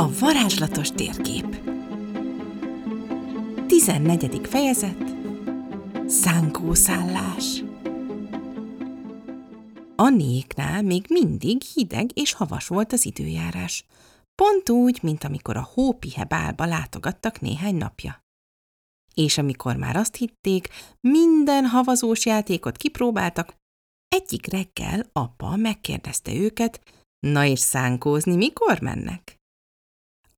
A varázslatos térkép 14. fejezet Szánkószállás Anniéknál még mindig hideg és havas volt az időjárás. Pont úgy, mint amikor a hópihe bálba látogattak néhány napja. És amikor már azt hitték, minden havazós játékot kipróbáltak, egyik reggel apa megkérdezte őket, na és szánkózni mikor mennek?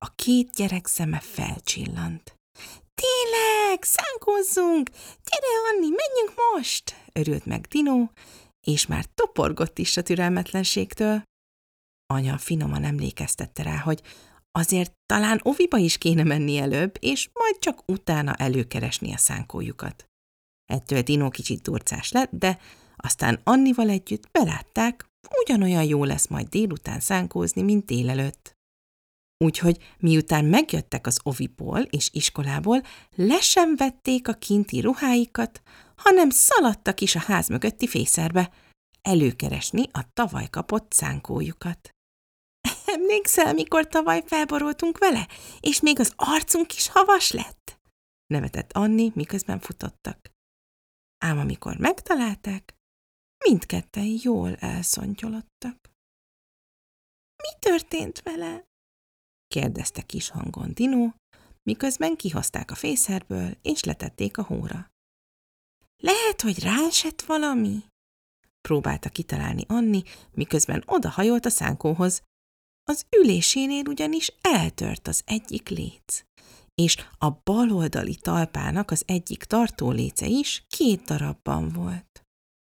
A két gyerek szeme felcsillant. Tényleg, szánkózzunk! Gyere, Anni, menjünk most! Örült meg Dino, és már toporgott is a türelmetlenségtől. Anya finoman emlékeztette rá, hogy azért talán oviba is kéne menni előbb, és majd csak utána előkeresni a szánkójukat. Ettől Dino kicsit turcás lett, de aztán Annival együtt belátták, ugyanolyan jó lesz majd délután szánkózni, mint délelőtt. Úgyhogy miután megjöttek az oviból és iskolából, le sem vették a kinti ruháikat, hanem szaladtak is a ház mögötti fészerbe, előkeresni a tavaly kapott szánkójukat. Emlékszel, mikor tavaly felboroltunk vele, és még az arcunk is havas lett? nevetett Anni, miközben futottak. Ám amikor megtalálták, mindketten jól elszontyolottak. Mi történt vele? Kérdezte kis hangon Dino, miközben kihozták a fészerből, és letették a hóra. Lehet, hogy ráesett valami? Próbálta kitalálni Anni, miközben odahajolt a szánkóhoz. Az ülésénél ugyanis eltört az egyik léc, és a baloldali talpának az egyik tartóléce is két darabban volt.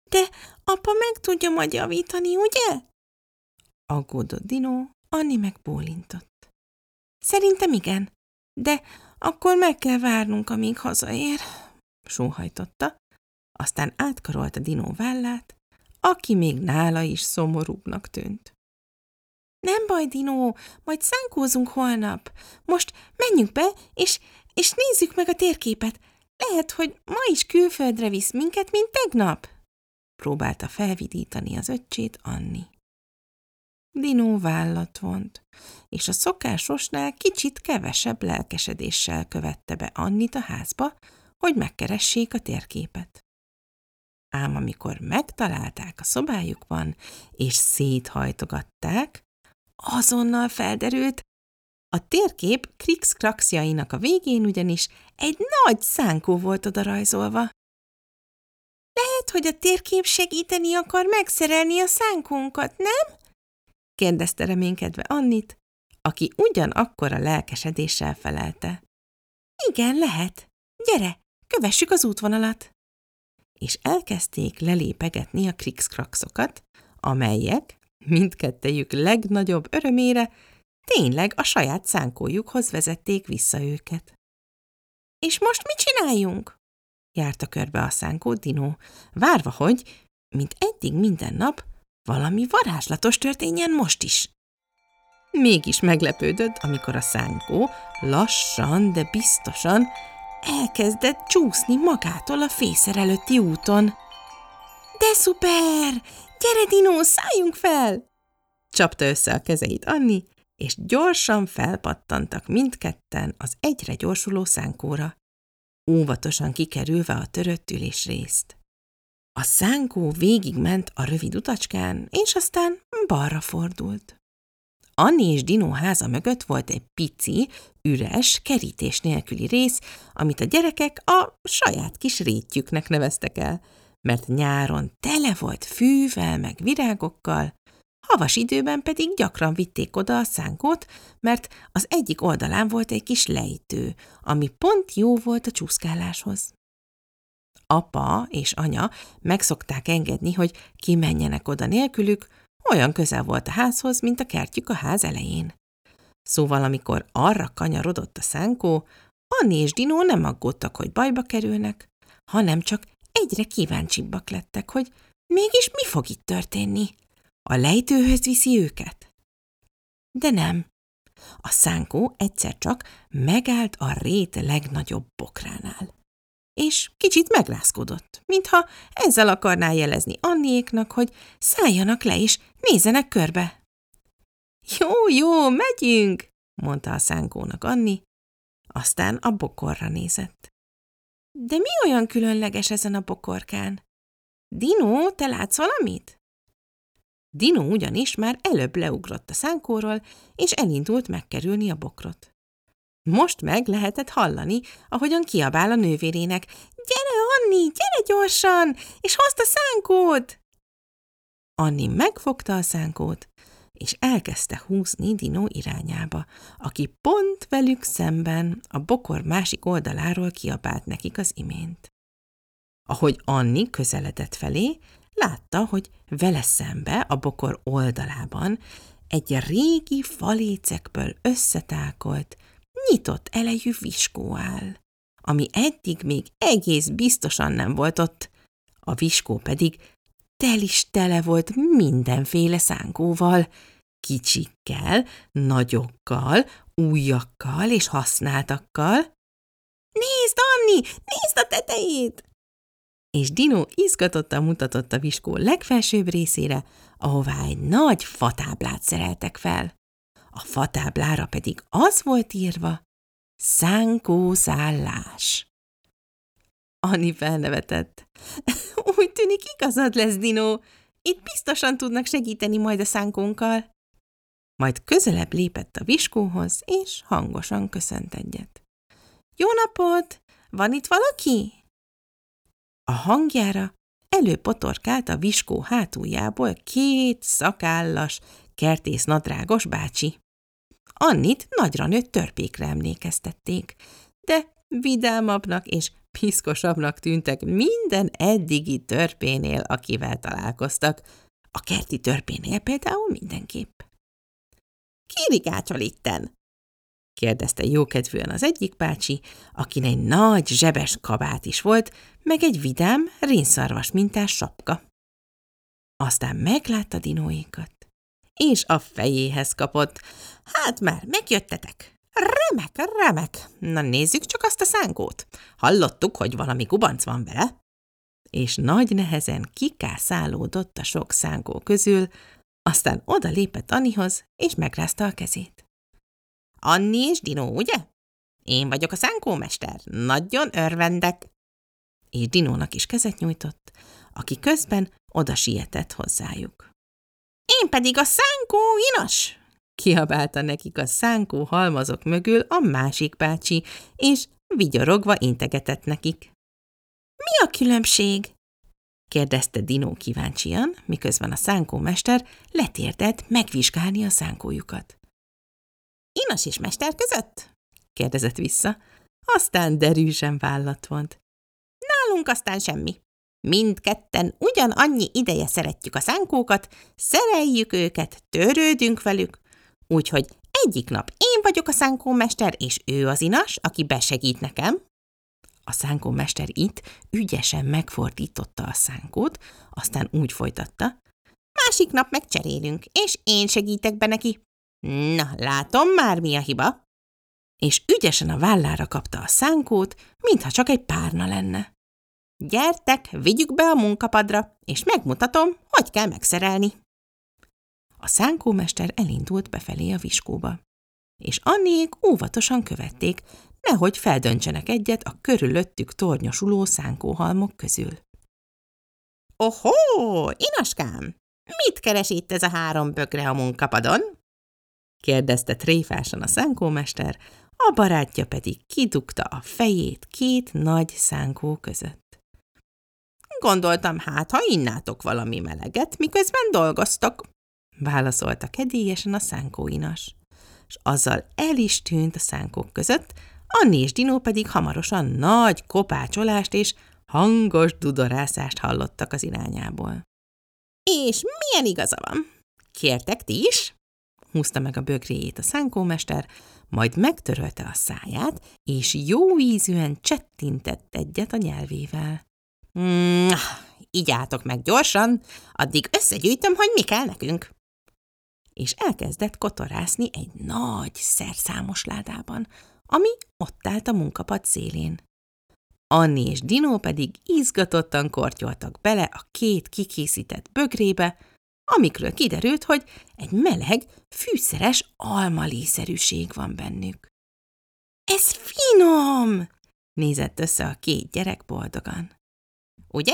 De apa meg tudja majd javítani, ugye? Aggódott Dino, Anni meg bólintott. Szerintem igen, de akkor meg kell várnunk, amíg hazaér, sóhajtotta, aztán átkarolta Dinó vállát, aki még nála is szomorúbbnak tűnt. Nem baj, Dinó, majd szánkózunk holnap. Most menjünk be, és, és nézzük meg a térképet. Lehet, hogy ma is külföldre visz minket, mint tegnap. Próbálta felvidítani az öccsét Anni. Dinó vállat vont, és a szokásosnál kicsit kevesebb lelkesedéssel követte be Annit a házba, hogy megkeressék a térképet. Ám amikor megtalálták a szobájukban, és széthajtogatták, azonnal felderült, a térkép krix-kraxjainak a végén ugyanis egy nagy szánkó volt oda rajzolva. Lehet, hogy a térkép segíteni akar megszerelni a szánkónkat, nem? Kérdezte reménykedve Annit, aki ugyanakkor a lelkesedéssel felelte. Igen, lehet. Gyere, kövessük az útvonalat. És elkezdték lelépegetni a krikszkrakszokat, amelyek, mindkettejük legnagyobb örömére, tényleg a saját szánkójukhoz vezették vissza őket. És most mit csináljunk? Járta körbe a szánkó Dino, várva, hogy, mint eddig minden nap, valami varázslatos történjen most is. Mégis meglepődött, amikor a szánkó lassan, de biztosan elkezdett csúszni magától a fészer előtti úton. De szuper! Gyere, Dino, szálljunk fel! Csapta össze a kezeit Anni, és gyorsan felpattantak mindketten az egyre gyorsuló szánkóra, óvatosan kikerülve a törött ülés részt. A szánkó végigment a rövid utacskán, és aztán balra fordult. Anni és Dino háza mögött volt egy pici, üres, kerítés nélküli rész, amit a gyerekek a saját kis rétjüknek neveztek el, mert nyáron tele volt fűvel meg virágokkal, havas időben pedig gyakran vitték oda a szánkót, mert az egyik oldalán volt egy kis lejtő, ami pont jó volt a csúszkáláshoz apa és anya megszokták engedni, hogy kimenjenek oda nélkülük, olyan közel volt a házhoz, mint a kertjük a ház elején. Szóval, amikor arra kanyarodott a szánkó, Anni és Dinó nem aggódtak, hogy bajba kerülnek, hanem csak egyre kíváncsibbak lettek, hogy mégis mi fog itt történni. A lejtőhöz viszi őket? De nem. A szánkó egyszer csak megállt a rét legnagyobb bokránál és kicsit megrázkodott, mintha ezzel akarná jelezni Anniéknak, hogy szálljanak le és nézzenek körbe. Jó, jó, megyünk, mondta a szánkónak Anni, aztán a bokorra nézett. De mi olyan különleges ezen a bokorkán? Dino, te látsz valamit? Dino ugyanis már előbb leugrott a szánkóról, és elindult megkerülni a bokrot. Most meg lehetett hallani, ahogyan kiabál a nővérének. Gyere, Anni, gyere gyorsan, és hozd a szánkót! Anni megfogta a szánkót, és elkezdte húzni Dino irányába, aki pont velük szemben a bokor másik oldaláról kiabált nekik az imént. Ahogy Anni közeledett felé, látta, hogy vele szembe a bokor oldalában egy régi falécekből összetákolt, nyitott elejű viskó áll, ami eddig még egész biztosan nem volt ott, a viskó pedig tel is tele volt mindenféle szánkóval, kicsikkel, nagyokkal, újakkal és használtakkal. Nézd, Anni, nézd a tetejét! És Dino izgatottan mutatott a viskó legfelsőbb részére, ahová egy nagy fatáblát szereltek fel. A fatáblára pedig az volt írva, szánkószállás. Ani felnevetett. Úgy tűnik igazad lesz, Dino. Itt biztosan tudnak segíteni majd a szánkónkkal. Majd közelebb lépett a viskóhoz, és hangosan köszönt egyet. Jó napot! Van itt valaki? A hangjára előpotorkált a viskó hátuljából két szakállas, kertész nadrágos bácsi. Annit nagyra nőtt törpékre emlékeztették, de vidámabbnak és piszkosabbnak tűntek minden eddigi törpénél, akivel találkoztak, a kerti törpénél például mindenképp. – Ki rigácsol itten? – kérdezte jókedvűen az egyik bácsi, akin egy nagy zsebes kabát is volt, meg egy vidám, rénszarvas mintás sapka. Aztán meglátta dinóékat, és a fejéhez kapott. Hát már megjöttetek. Remek, remek. Na nézzük csak azt a szánkót. Hallottuk, hogy valami gubanc van vele. És nagy nehezen kikászálódott a sok szánkó közül, aztán oda lépett Annihoz, és megrázta a kezét. Anni és Dino, ugye? Én vagyok a szánkómester. Nagyon örvendek. És Dinónak is kezet nyújtott, aki közben oda sietett hozzájuk. Én pedig a szánkó inas! Kiabálta nekik a szánkó halmazok mögül a másik bácsi, és vigyorogva integetett nekik. Mi a különbség? kérdezte Dinó kíváncsian, miközben a szánkómester letérdett megvizsgálni a szánkójukat. Inas és mester között? kérdezett vissza, aztán derűsen vállat vont. Nálunk aztán semmi. Mindketten ugyanannyi ideje szeretjük a szánkókat, szereljük őket, törődünk velük, úgyhogy egyik nap én vagyok a szánkómester, és ő az inas, aki besegít nekem. A szánkómester itt ügyesen megfordította a szánkót, aztán úgy folytatta. Másik nap megcserélünk, és én segítek be neki. Na, látom már, mi a hiba. És ügyesen a vállára kapta a szánkót, mintha csak egy párna lenne. Gyertek, vigyük be a munkapadra, és megmutatom, hogy kell megszerelni. A szánkómester elindult befelé a viskóba, és Anniék óvatosan követték, nehogy feldöntsenek egyet a körülöttük tornyosuló szánkóhalmok közül. Ohó, inaskám, mit keres itt ez a három bögre a munkapadon? kérdezte tréfásan a szánkómester, a barátja pedig kidugta a fejét két nagy szánkó között. Gondoltam, hát, ha innátok valami meleget, miközben dolgoztok, válaszolta kedélyesen a szánkóinas. És azzal el is tűnt a szánkók között, Anni és Dinó pedig hamarosan nagy kopácsolást és hangos dudorászást hallottak az irányából. És milyen igaza van? Kértek ti is? Húzta meg a bögréjét a szánkómester, majd megtörölte a száját, és jó ízűen csettintett egyet a nyelvével. Mm, így álltok meg gyorsan, addig összegyűjtöm, hogy mi kell nekünk. És elkezdett kotorászni egy nagy, szerszámos ládában, ami ott állt a munkapad szélén. Anni és Dino pedig izgatottan kortyoltak bele a két kikészített bögrébe, amikről kiderült, hogy egy meleg, fűszeres almalíszerűség van bennük. – Ez finom! – nézett össze a két gyerek boldogan. – Ugye?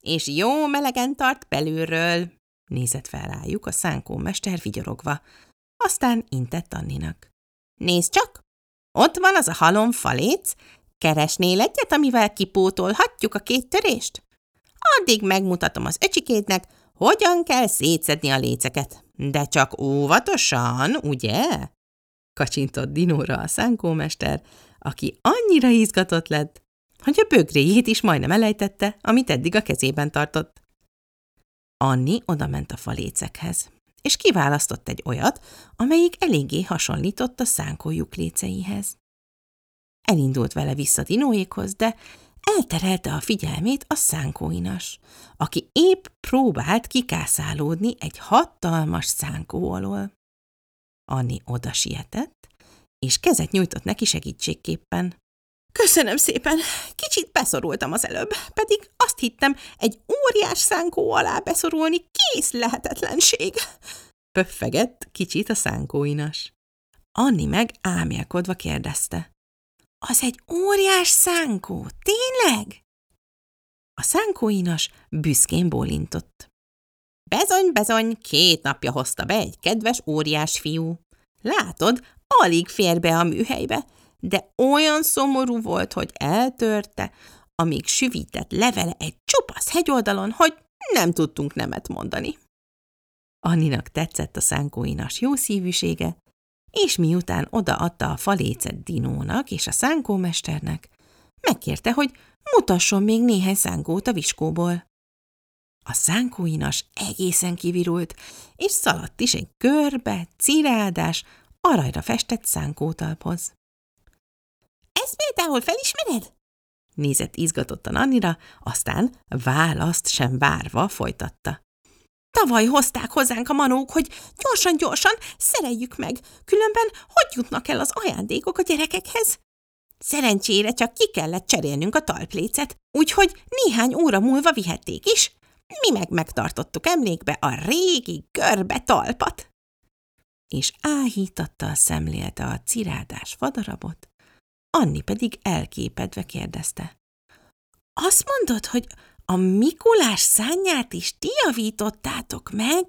És jó melegen tart belülről – nézett fel rájuk a szánkómester vigyorogva, aztán intett Anninak. – Nézd csak! Ott van az a halom faléc, keresnél egyet, amivel kipótolhatjuk a két törést? Addig megmutatom az öcsikédnek, hogyan kell szétszedni a léceket. De csak óvatosan, ugye? Kacsintott Dinóra a szánkómester, aki annyira izgatott lett, hogy a bögréjét is majdnem elejtette, amit eddig a kezében tartott. Anni odament a falécekhez, és kiválasztott egy olyat, amelyik eléggé hasonlított a szánkójuk léceihez. Elindult vele vissza Dinóékhoz, de elterelte a figyelmét a szánkóinas, aki épp próbált kikászálódni egy hatalmas szánkó alól. Anni oda sietett, és kezet nyújtott neki segítségképpen. Köszönöm szépen, kicsit beszorultam az előbb, pedig azt hittem, egy óriás szánkó alá beszorulni kész lehetetlenség. Pöffegett kicsit a szánkóinas. Anni meg ámélkodva kérdezte. Az egy óriás szánkó, tényleg? A szánkóinas büszkén bólintott. Bezony, bezony, két napja hozta be egy kedves óriás fiú. Látod, alig fér be a műhelybe, de olyan szomorú volt, hogy eltörte, amíg süvített levele egy csupasz hegyoldalon, hogy nem tudtunk nemet mondani. Anninak tetszett a szánkóinas jó szívűsége, és miután odaadta a falécet Dinónak és a szánkómesternek, megkérte, hogy mutasson még néhány szánkót a viskóból. A szánkóinas egészen kivirult, és szaladt is egy körbe, cirádás, aranyra festett szánkótalphoz. – Ezt például felismered? Nézett izgatottan Annira, aztán választ sem várva folytatta. Tavaly hozták hozzánk a manók, hogy gyorsan-gyorsan szereljük meg, különben hogy jutnak el az ajándékok a gyerekekhez? Szerencsére csak ki kellett cserélnünk a talplécet, úgyhogy néhány óra múlva vihették is. Mi meg megtartottuk emlékbe a régi görbe talpat. És áhítatta a szemlélte a cirádás vadarabot, Anni pedig elképedve kérdezte. Azt mondod, hogy a Mikulás szányát is ti javítottátok meg?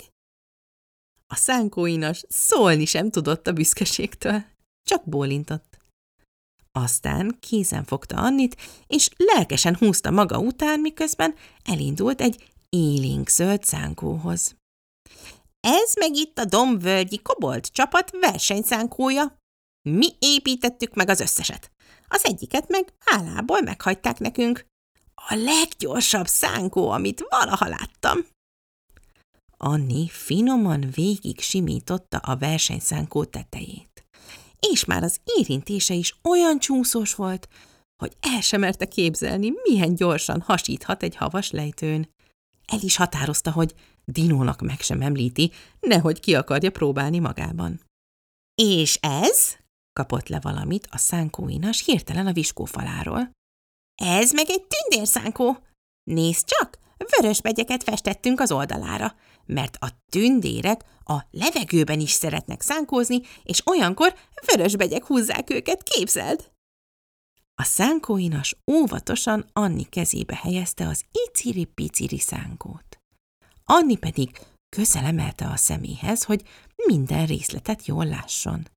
A szánkóinas szólni sem tudott a büszkeségtől, csak bólintott. Aztán kézen fogta Annit, és lelkesen húzta maga után, miközben elindult egy élénk zöld szánkóhoz. Ez meg itt a dombvölgyi kobolt csapat versenyszánkója. Mi építettük meg az összeset. Az egyiket meg hálából meghagyták nekünk. A leggyorsabb szánkó, amit valaha láttam. Anni finoman végig simította a versenyszánkó tetejét. És már az érintése is olyan csúszós volt, hogy el sem merte képzelni, milyen gyorsan hasíthat egy havas lejtőn. El is határozta, hogy Dinónak meg sem említi, nehogy ki akarja próbálni magában. – És ez? – kapott le valamit a szánkóinas hirtelen a viskófaláról. Ez meg egy tündérszánkó. Nézd csak, vörös begyeket festettünk az oldalára, mert a tündérek a levegőben is szeretnek szánkózni, és olyankor vörös begyek húzzák őket, képzeld! A szánkóinas óvatosan Anni kezébe helyezte az iciri-piciri szánkót. Anni pedig közel a szeméhez, hogy minden részletet jól lásson.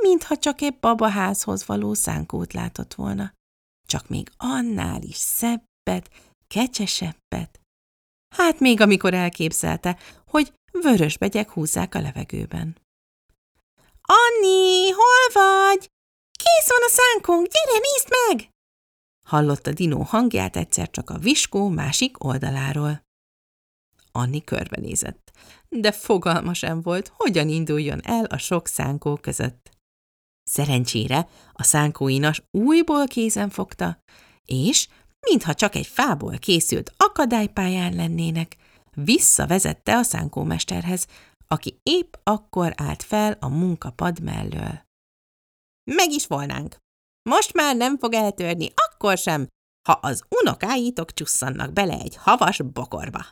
Mintha csak egy babaházhoz való szánkót látott volna csak még annál is szebbet, kecsesebbet. Hát még amikor elképzelte, hogy vörös begyek húzzák a levegőben. Anni, hol vagy? Kész van a szánkunk, gyere, nézd meg! Hallotta Dinó hangját egyszer csak a viskó másik oldaláról. Anni körbenézett, de fogalma sem volt, hogyan induljon el a sok szánkó között. Szerencsére a szánkóinas újból kézen fogta, és, mintha csak egy fából készült akadálypályán lennének, visszavezette a szánkómesterhez, aki épp akkor állt fel a munkapad mellől. Meg is volnánk. Most már nem fog eltörni, akkor sem, ha az unokáitok csusszannak bele egy havas bokorba.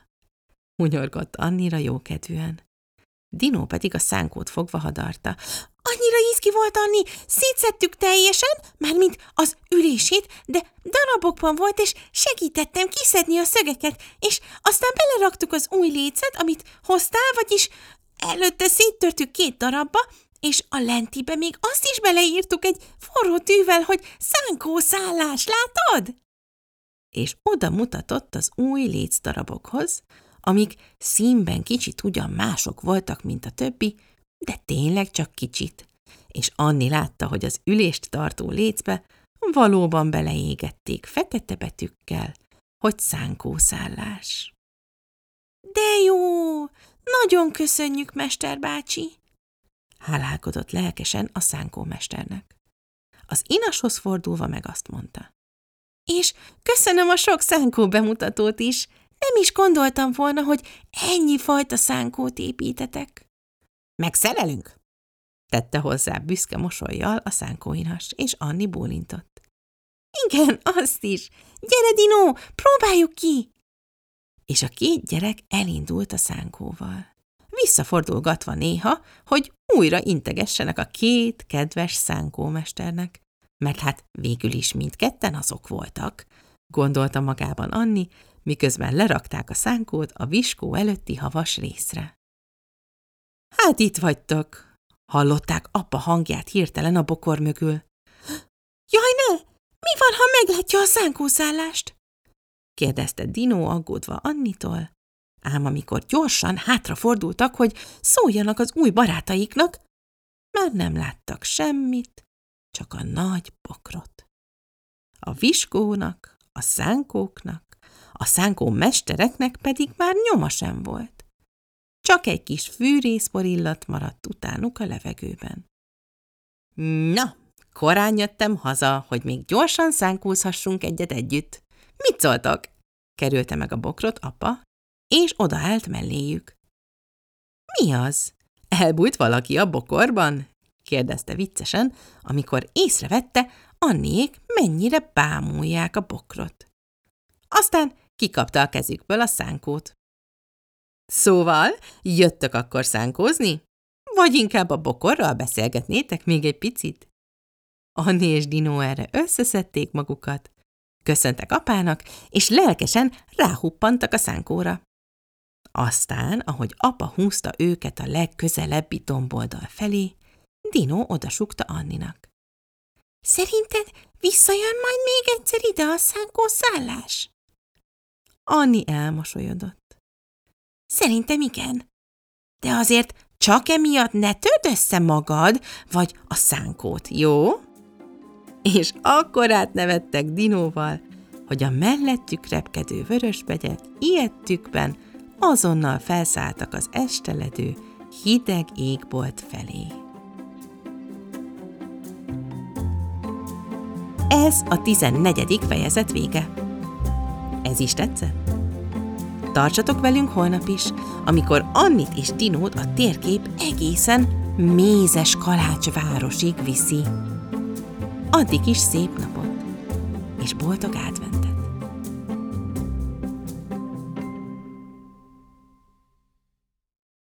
hunyorgott Annira jókedvűen. Dino pedig a szánkót fogva hadarta. Annyira ízki volt, Anni, szétszettük teljesen, mármint az ülését, de darabokban volt, és segítettem kiszedni a szögeket, és aztán beleraktuk az új lécet, amit hoztál, vagyis előtte széttörtük két darabba, és a lentibe még azt is beleírtuk egy forró tűvel, hogy szánkószállás, látod? És oda mutatott az új lécdarabokhoz, amik színben kicsit ugyan mások voltak, mint a többi, de tényleg csak kicsit. És Anni látta, hogy az ülést tartó lécbe valóban beleégették fekete betűkkel, hogy szánkószállás. De jó! Nagyon köszönjük, mester bácsi! Hálálkodott lelkesen a szánkómesternek. Az inashoz fordulva meg azt mondta. És köszönöm a sok szánkó bemutatót is, nem is gondoltam volna, hogy ennyi fajta szánkót építetek. Megszerelünk? Tette hozzá büszke mosolyjal a szánkóinas, és Anni bólintott. Igen, azt is. Gyere, Dino, próbáljuk ki! És a két gyerek elindult a szánkóval. Visszafordulgatva néha, hogy újra integessenek a két kedves szánkómesternek, mert hát végül is mindketten azok voltak, gondolta magában Anni, miközben lerakták a szánkót a viskó előtti havas részre. Hát itt vagytok, hallották apa hangját hirtelen a bokor mögül. Jaj, ne! Mi van, ha meglátja a szánkószállást? kérdezte Dino aggódva Annitól, ám amikor gyorsan hátrafordultak, hogy szóljanak az új barátaiknak, már nem láttak semmit, csak a nagy bokrot. A viskónak, a szánkóknak, a szánkó mestereknek pedig már nyoma sem volt. Csak egy kis fűrészpor illat maradt utánuk a levegőben. Na, korán jöttem haza, hogy még gyorsan szánkózhassunk egyet együtt. Mit szóltok? Kerülte meg a bokrot apa, és odaállt melléjük. Mi az? Elbújt valaki a bokorban? kérdezte viccesen, amikor észrevette, Anniék mennyire bámulják a bokrot. Aztán kikapta a kezükből a szánkót. Szóval, jöttök akkor szánkózni? Vagy inkább a bokorral beszélgetnétek még egy picit? Anni és Dino erre összeszedték magukat, köszöntek apának, és lelkesen ráhuppantak a szánkóra. Aztán, ahogy apa húzta őket a legközelebbi domboldal felé, Dino odasukta Anninak. Szerinted visszajön majd még egyszer ide a szánkó szállás? Anni elmosolyodott. Szerintem igen. De azért csak emiatt ne törd össze magad, vagy a szánkót, jó? És akkor átnevettek Dinóval, hogy a mellettük repkedő vörösbegyek ilyettükben azonnal felszálltak az esteledő, hideg égbolt felé. Ez a tizennegyedik fejezet vége. Ez is tetszett? Tartsatok velünk holnap is, amikor Annit és Dinót a térkép egészen mézes kalács városig viszi. Addig is szép napot, és boldog adventet!